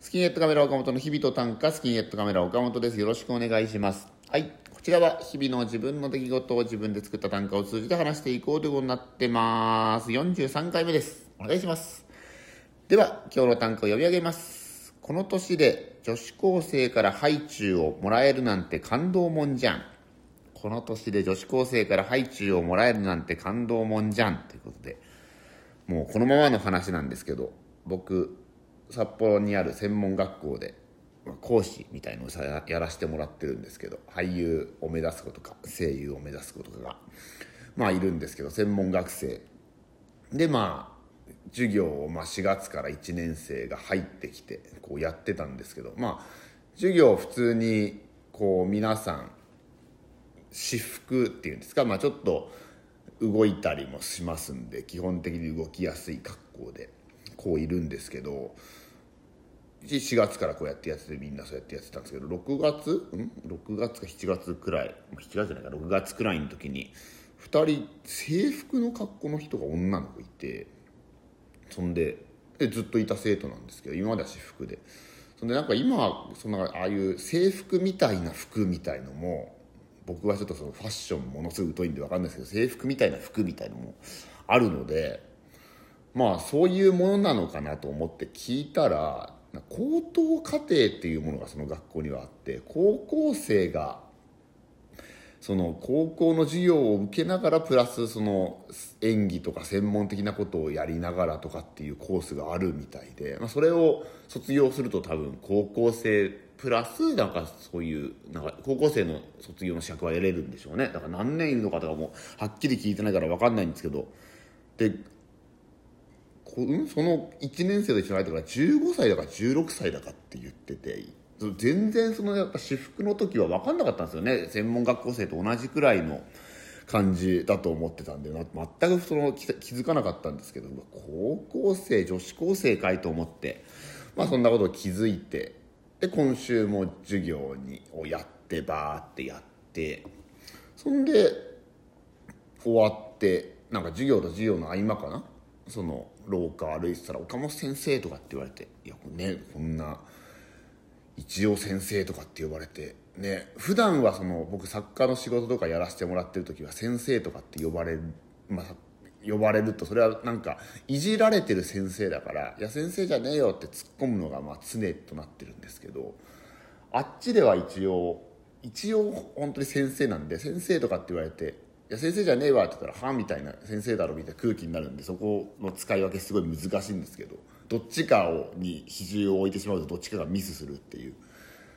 スキンヘッドカメラ岡本の日々と短歌スキンヘッドカメラ岡本です。よろしくお願いします。はい。こちらは日々の自分の出来事を自分で作った短歌を通じて話していこうということになってます。43回目です。お願いします。では今日の短歌を読み上げます。この年で女子高生からハイチュウをもらえるなんて感動もんじゃん。この年で女子高生からハイチュウをもらえるなんて感動もんじゃん。ということでもうこのままの話なんですけど僕札幌にある専門学校で講師みたいのをやらせてもらってるんですけど俳優を目指す子とか声優を目指す子とかがまあいるんですけど専門学生。でまあ授業をまあ4月から1年生が入ってきてこうやってたんですけどまあ授業普通にこう皆さん私服っていうんですかまあちょっと動いたりもしますんで基本的に動きやすい格好でこういるんですけど4月からこうやってやっててみんなそうやってやってたんですけど6月？ん？6月か7月くらい。7月じゃないか。6月くらいの時に2人制服の格好の人が女の子いてそんででずっといた生徒なんですけど今までは私服で。そんでなんか今そんなああいう制服みたいな服みたいのも僕はちょっとそのファッションものすごい疎いんで分かんないですけど制服みたいな服みたいのもあるのでまあそういうものなのかなと思って聞いたら高等課程っていうものがその学校にはあって高校生がその高校の授業を受けながらプラスその演技とか専門的なことをやりながらとかっていうコースがあるみたいで、まあ、それを卒業すると多分高校生プラスなんかそういうなんか高校生の卒業の資格は得れるんでしょうね。だから何年いるのかとかもはっきり聞いてないから分かんないんですけど。でうん、その1年生と一緒の相手が15歳だか16歳だかって言ってて全然そのやっぱ私服の時は分かんなかったんですよね。専門学校生と同じくらいの感じだと思ってたんで全くその気づかなかったんですけど高校生女子高生かいと思ってまあそんなことを気づいてで今週も授業にをやってバーってやってそんで終わってなんか授業と授業の合間かな？その廊下歩いてたら「岡本先生」とかって言われていやねこんな一応先生とかって呼ばれてね普段はその僕作家の仕事とかやらせてもらってる時は先生とかって呼ばれるまあ呼ばれるとそれはなんかいじられてる先生だから「いや先生じゃねえよ」って突っ込むのがまあ常となってるんですけどあっちでは一応一応本当に先生なんで先生とかって言われていや先生じゃねえわ」って言ったら「はみたいな「先生だろ」みたいな空気になるんでそこの使い分けすごい難しいんですけどどっちかをに比重を置いてしまうとどっちかがミスするっていう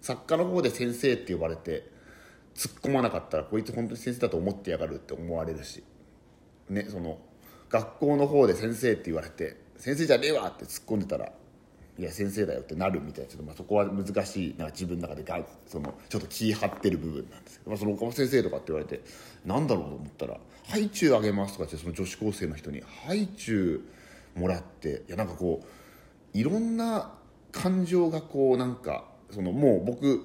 作家の方で先生って呼ばれて突っ込まなかったらこいつ本当に先生だと思ってやがるって思われるしねその学校の方で先生って言われて「先生じゃねえわ!」って突っ込んでたらいや先生だよってなるみたいなちょっとまあそこは難しいなんか自分の中でがそのちょっと気張ってる部分なんですけど、まあ、その岡本先生とかって言われてなんだろうと思ったら「ハイチュウあげます」とかってその女子高生の人に「ハイチュウもらって」いやなんかこういろんな感情がこうなんかそのもう僕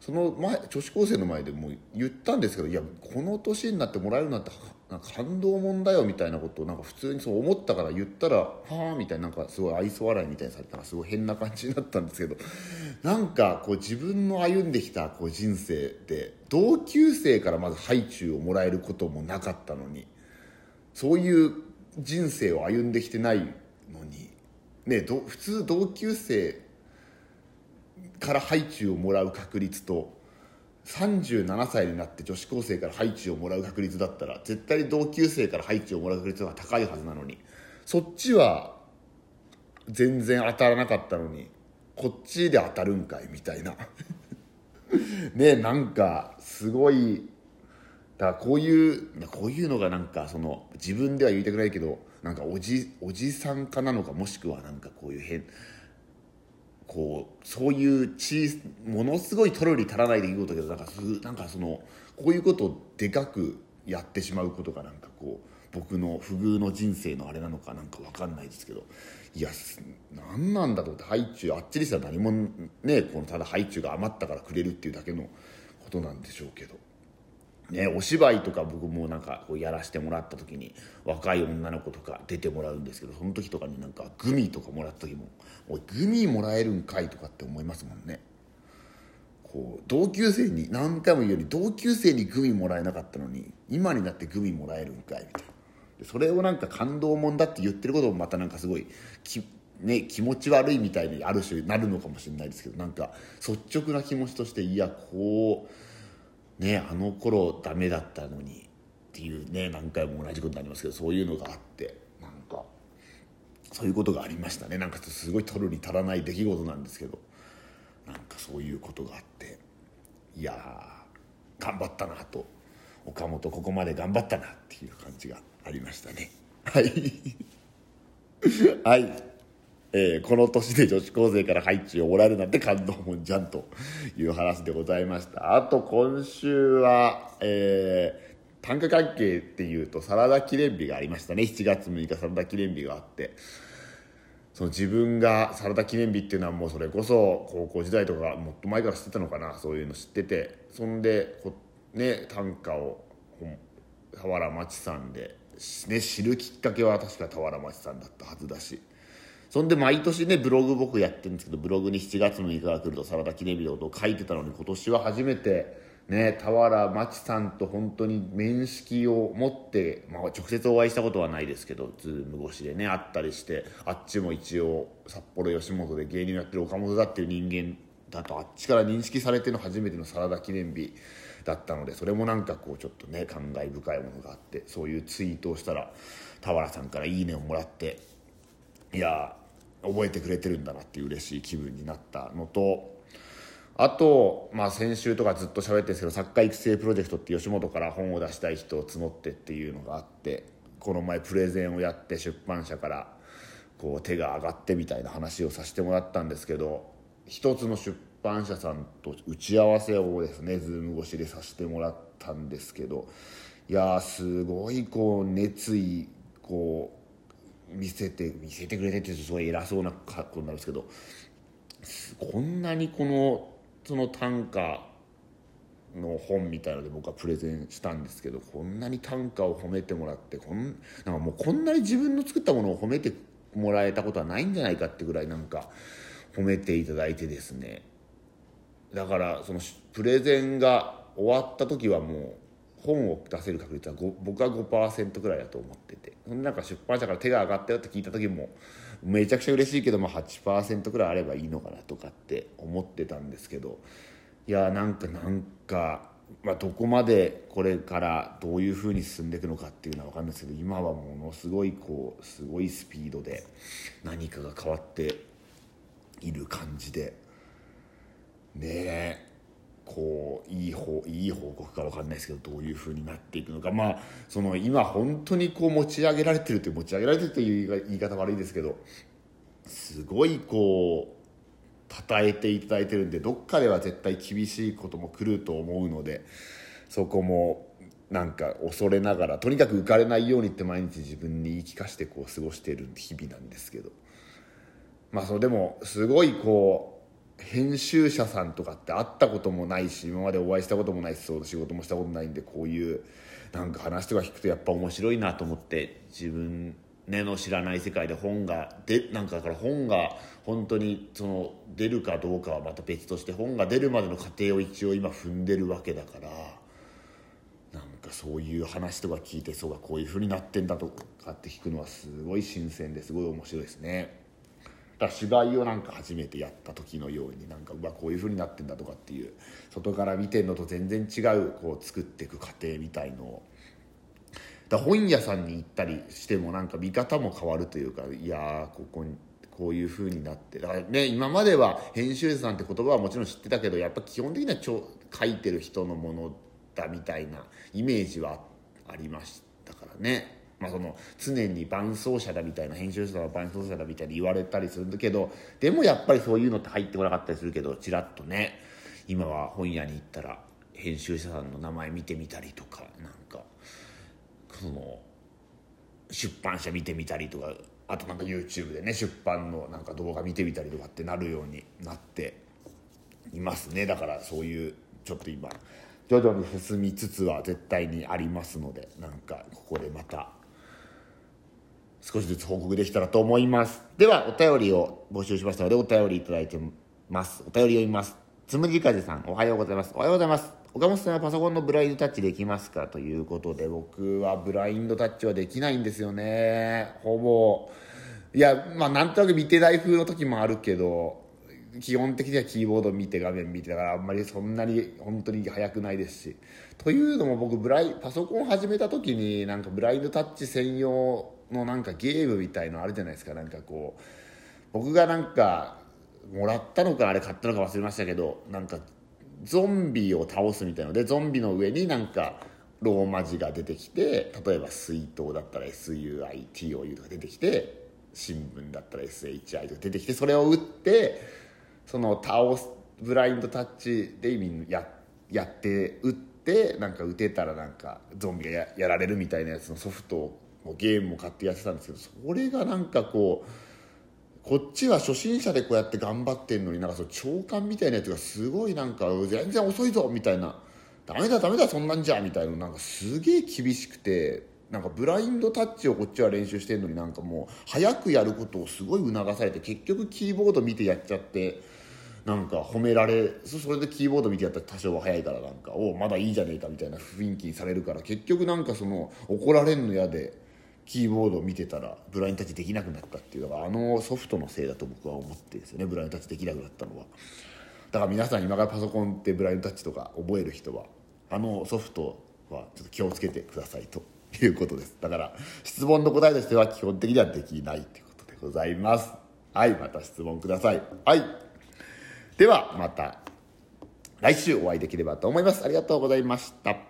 その前女子高生の前でもう言ったんですけどいやこの年になってもらえるなんてなんか感動もんだよみたいなことをなんか普通にそう思ったから言ったら はあみたいななんかすごい愛想笑いみたいにされたらすごい変な感じになったんですけどなんかこう自分の歩んできたこう人生で同級生からまずハイチュウをもらえることもなかったのにそういう人生を歩んできてないのにね普通同級生からハイチュウをもらう確率と37歳になって女子高生からハイチュウをもらう確率だったら絶対同級生からハイチュウをもらう確率が高いはずなのにそっちは全然当たらなかったのにこっちで当たるんかいみたいな。ねなんかすごいだからこういうこういうのがなんかその自分では言いたくないけどなんかおじおじさんかなのかもしくはなんかこういう変こうそういうちものすごい取るに足らない出来事だけどなんかなんかそのこういうことをでかくやってしまうことがなんかこう僕の不遇の人生のあれなのかなんか分かんないですけどいや何なんだと思ってハイチュウあっちにしたら何もねこのただハイチュウが余ったからくれるっていうだけのことなんでしょうけど。ね、お芝居とか僕もなんかこうやらせてもらった時に若い女の子とか出てもらうんですけどその時とかになんかグミとかもらった時も「おいグミもらえるんかい」とかって思いますもんね。こう同級生に何回も言うように同級生にグミもらえなかったのに今になってグミもらえるんかいみたいな。それをなんか感動もんだって言ってることもまたなんかすごいきね、気持ち悪いみたいにある種なるのかもしれないですけどなんか率直な気持ちとしていやこうねあの頃ダメだったのにっていうね何回も同じことになりますけどそういうのがあってなんかそういうことがありましたね。なんかすごい取るに足らない出来事なんですけどなんかそういうことがあっていや頑張ったなと。岡本ここまで頑張ったなっていう感じがありましたね。はい。はい。えー、この年で女子高生から配置をもらえるなんて感動もんじゃんという話でございました。あと今週は、えー、短歌関係っていうとサラダ記念日がありましたね。7月6日サラダ記念日があって。その自分がサラダ記念日っていうのはもうそれこそ高校時代とかもっと前から知ってたのかな。そういうの知ってて。そんでね短歌を俵万智さんで、ね、知るきっかけは確か俵万智さんだったはずだし。そんで毎年ねブログ僕やってるんですけどブログに7月6日が来るとサラダ記念日のことを書いてたのに今年は初めてね俵万智さんと本当に面識を持って、まあ、直接お会いしたことはないですけど Zoom 越しでね会ったりしてあっちも一応札幌吉本で芸人やってる岡本だっていう人間だとあっちから認識されての初めてのサラダ記念日だったのでそれもなんかこうちょっとね感慨深いものがあってそういうツイートをしたら俵さんから「いいね」をもらっていや覚えてくれてるんだなっていう嬉しい気分になったのとあと、まあ、先週とかずっと喋ってるんですけど作家育成プロジェクトって吉本から本を出したい人を募ってっていうのがあってこの前プレゼンをやって出版社からこう手が上がってみたいな話をさせてもらったんですけど一つの出版社さんと打ち合わせをですねズーム越しでさせてもらったんですけどいやすごいこう熱意こう見せて見せてくれてってすごい偉そうな格好になるんですけどこんなにこのその短歌の本みたいので僕はプレゼンしたんですけどこんなに短歌を褒めてもらってこんなんかもうこんなに自分の作ったものを褒めてもらえたことはないんじゃないかってぐらいなんか褒めていただいてですね。だからそのプレゼンが終わった時はもう本を出せる確率は僕は5%ぐらいだと思ってて。なんか出版社から手が上がったよって聞いた時もめちゃくちゃ嬉しいけども8%ぐらいあればいいのかなとかって思ってたんですけど。いやなんかなんか、まあ、どこまでこれからどういうふうに進んでいくのかっていうのは分かるんですけど今はものすごいこうすごいスピードで何かが変わっている感じで。ねえ。こういい方いい報告か分かんないですけどどういうふうになっていくのか。まあその今本当にこう持ち上げられてるって持ち上げられてるという言い方悪いですけどすごいこう称えていただいてるんでどっかでは絶対厳しいことも来ると思うのでそこもなんか恐れながらとにかく浮かれないようにって毎日自分に言い聞かせてこう過ごしている日々なんですけど。まあそのでもすごいこう編集者さんとかって会ったこともないし今までお会いしたこともないしそう仕事もしたことないんでこういうなんか話とか聞くとやっぱ面白いなと思って自分ねの知らない世界で本がでなんかだから本が本当にその出るかどうかはまた別として本が出るまでの過程を一応今踏んでるわけだからなんかそういう話とか聞いてそうかこういうふうになってんだとかって聞くのはすごい新鮮ですごい面白いですね。だ芝居をなんか初めてやった時のようになんかうわこういう風になってんだとかっていう外から見てんのと全然違うこう作っていく過程みたいのをだ本屋さんに行ったりしてもなんか見方も変わるというかいやここにこういう風になってだからね今までは編集者さんって言葉はもちろん知ってたけどやっぱ基本的には書いてる人のものだみたいなイメージはありましたからね。まあ、その常に伴奏者だみたいな編集者は伴奏者だみたいに言われたりするんだけどでもやっぱりそういうのって入ってこなかったりするけどちらっとね今は本屋に行ったら編集者さんの名前見てみたりとかなんかその出版社見てみたりとかあとなんか YouTube でね出版のなんか動画見てみたりとかってなるようになっていますね。だからそういうちょっと今徐々に進みつつは絶対にありますのでなんかここでまた少しずつ報告できたらと思います。ではお便りを募集しましたのでお便りいただいてます。お便り読みます。つむじかじさんおはようございます。おはようございます。岡本さんはパソコンのブラインドタッチできますか？ということで僕はブラインドタッチはできないんですよね。ほぼ。いやまあなんとなく見てない風の時もあるけど基本的にはキーボード見て画面見てだからあんまりそんなに本当に速くないですし。というのも僕ブライパソコン始めた時になんかブラインドタッチ専用のなんかゲームみたいのあるじゃないですか。なんかこう僕がなんかもらったのかあれ買ったのか忘れましたけどなんかゾンビを倒すみたいの。でゾンビの上になんかローマ字が出てきて例えば水筒だったら SUITOU とか出てきて新聞だったら SHI とか出てきてそれを打ってその倒すブラインドタッチでややって打ってなんか打てたらなんかゾンビがややられるみたいなやつのソフトをゲームも買ってやってたんですけどそれがなんかこうこっちは初心者でこうやって頑張ってんのになんかその長官みたいなやつがすごいなんか全然遅いぞみたいなダメだダメだそんなんじゃみたいななんかすげえ厳しくてなんかブラインドタッチをこっちは練習してんのになんかもう早くやることをすごい促されて結局キーボード見てやっちゃってなんか褒められそれでキーボード見てやったら多少は早いからなんかおまだいいじゃねえかみたいな雰囲気にされるから結局なんかその怒られんの嫌でキーボードを見てたらブラインタッチできなくなったっていうのがあのソフトのせいだと僕は思ってですよね。ブラインタッチできなくなったのは。だから皆さん今からパソコンってブラインドタッチとか覚える人はあのソフトはちょっと気をつけてくださいということです。だから質問の答えとしては基本的にはできないということでございます。はい。また質問くださいはいではまた来週お会いできればと思います。ありがとうございました。